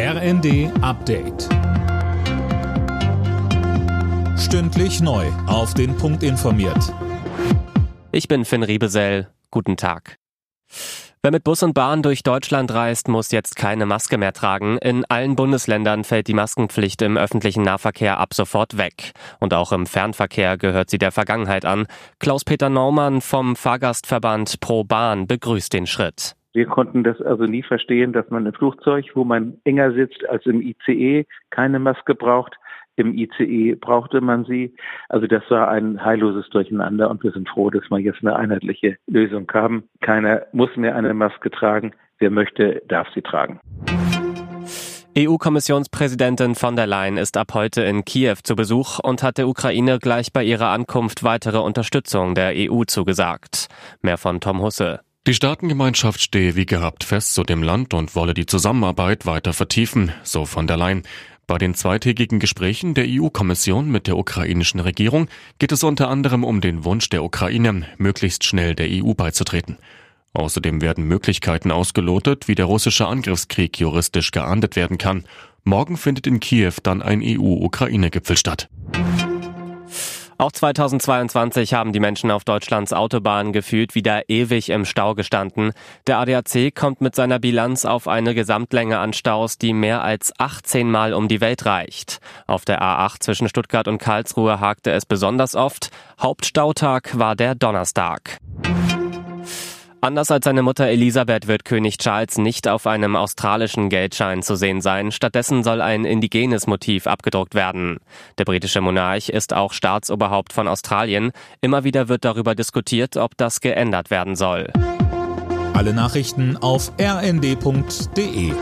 RND Update. Stündlich neu. Auf den Punkt informiert. Ich bin Finn Riebesell. Guten Tag. Wer mit Bus und Bahn durch Deutschland reist, muss jetzt keine Maske mehr tragen. In allen Bundesländern fällt die Maskenpflicht im öffentlichen Nahverkehr ab sofort weg. Und auch im Fernverkehr gehört sie der Vergangenheit an. Klaus-Peter Naumann vom Fahrgastverband Pro Bahn begrüßt den Schritt. Wir konnten das also nie verstehen, dass man im Flugzeug, wo man enger sitzt als im ICE, keine Maske braucht. Im ICE brauchte man sie. Also das war ein heilloses Durcheinander und wir sind froh, dass wir jetzt eine einheitliche Lösung haben. Keiner muss mehr eine Maske tragen. Wer möchte, darf sie tragen. EU-Kommissionspräsidentin von der Leyen ist ab heute in Kiew zu Besuch und hat der Ukraine gleich bei ihrer Ankunft weitere Unterstützung der EU zugesagt. Mehr von Tom Husse. Die Staatengemeinschaft stehe wie gehabt fest zu dem Land und wolle die Zusammenarbeit weiter vertiefen, so von der Leyen. Bei den zweitägigen Gesprächen der EU-Kommission mit der ukrainischen Regierung geht es unter anderem um den Wunsch der Ukraine, möglichst schnell der EU beizutreten. Außerdem werden Möglichkeiten ausgelotet, wie der russische Angriffskrieg juristisch geahndet werden kann. Morgen findet in Kiew dann ein EU-Ukraine-Gipfel statt. Auch 2022 haben die Menschen auf Deutschlands Autobahnen gefühlt wieder ewig im Stau gestanden. Der ADAC kommt mit seiner Bilanz auf eine Gesamtlänge an Staus, die mehr als 18 Mal um die Welt reicht. Auf der A8 zwischen Stuttgart und Karlsruhe hakte es besonders oft. Hauptstautag war der Donnerstag. Anders als seine Mutter Elisabeth wird König Charles nicht auf einem australischen Geldschein zu sehen sein. Stattdessen soll ein indigenes Motiv abgedruckt werden. Der britische Monarch ist auch Staatsoberhaupt von Australien. Immer wieder wird darüber diskutiert, ob das geändert werden soll. Alle Nachrichten auf rnd.de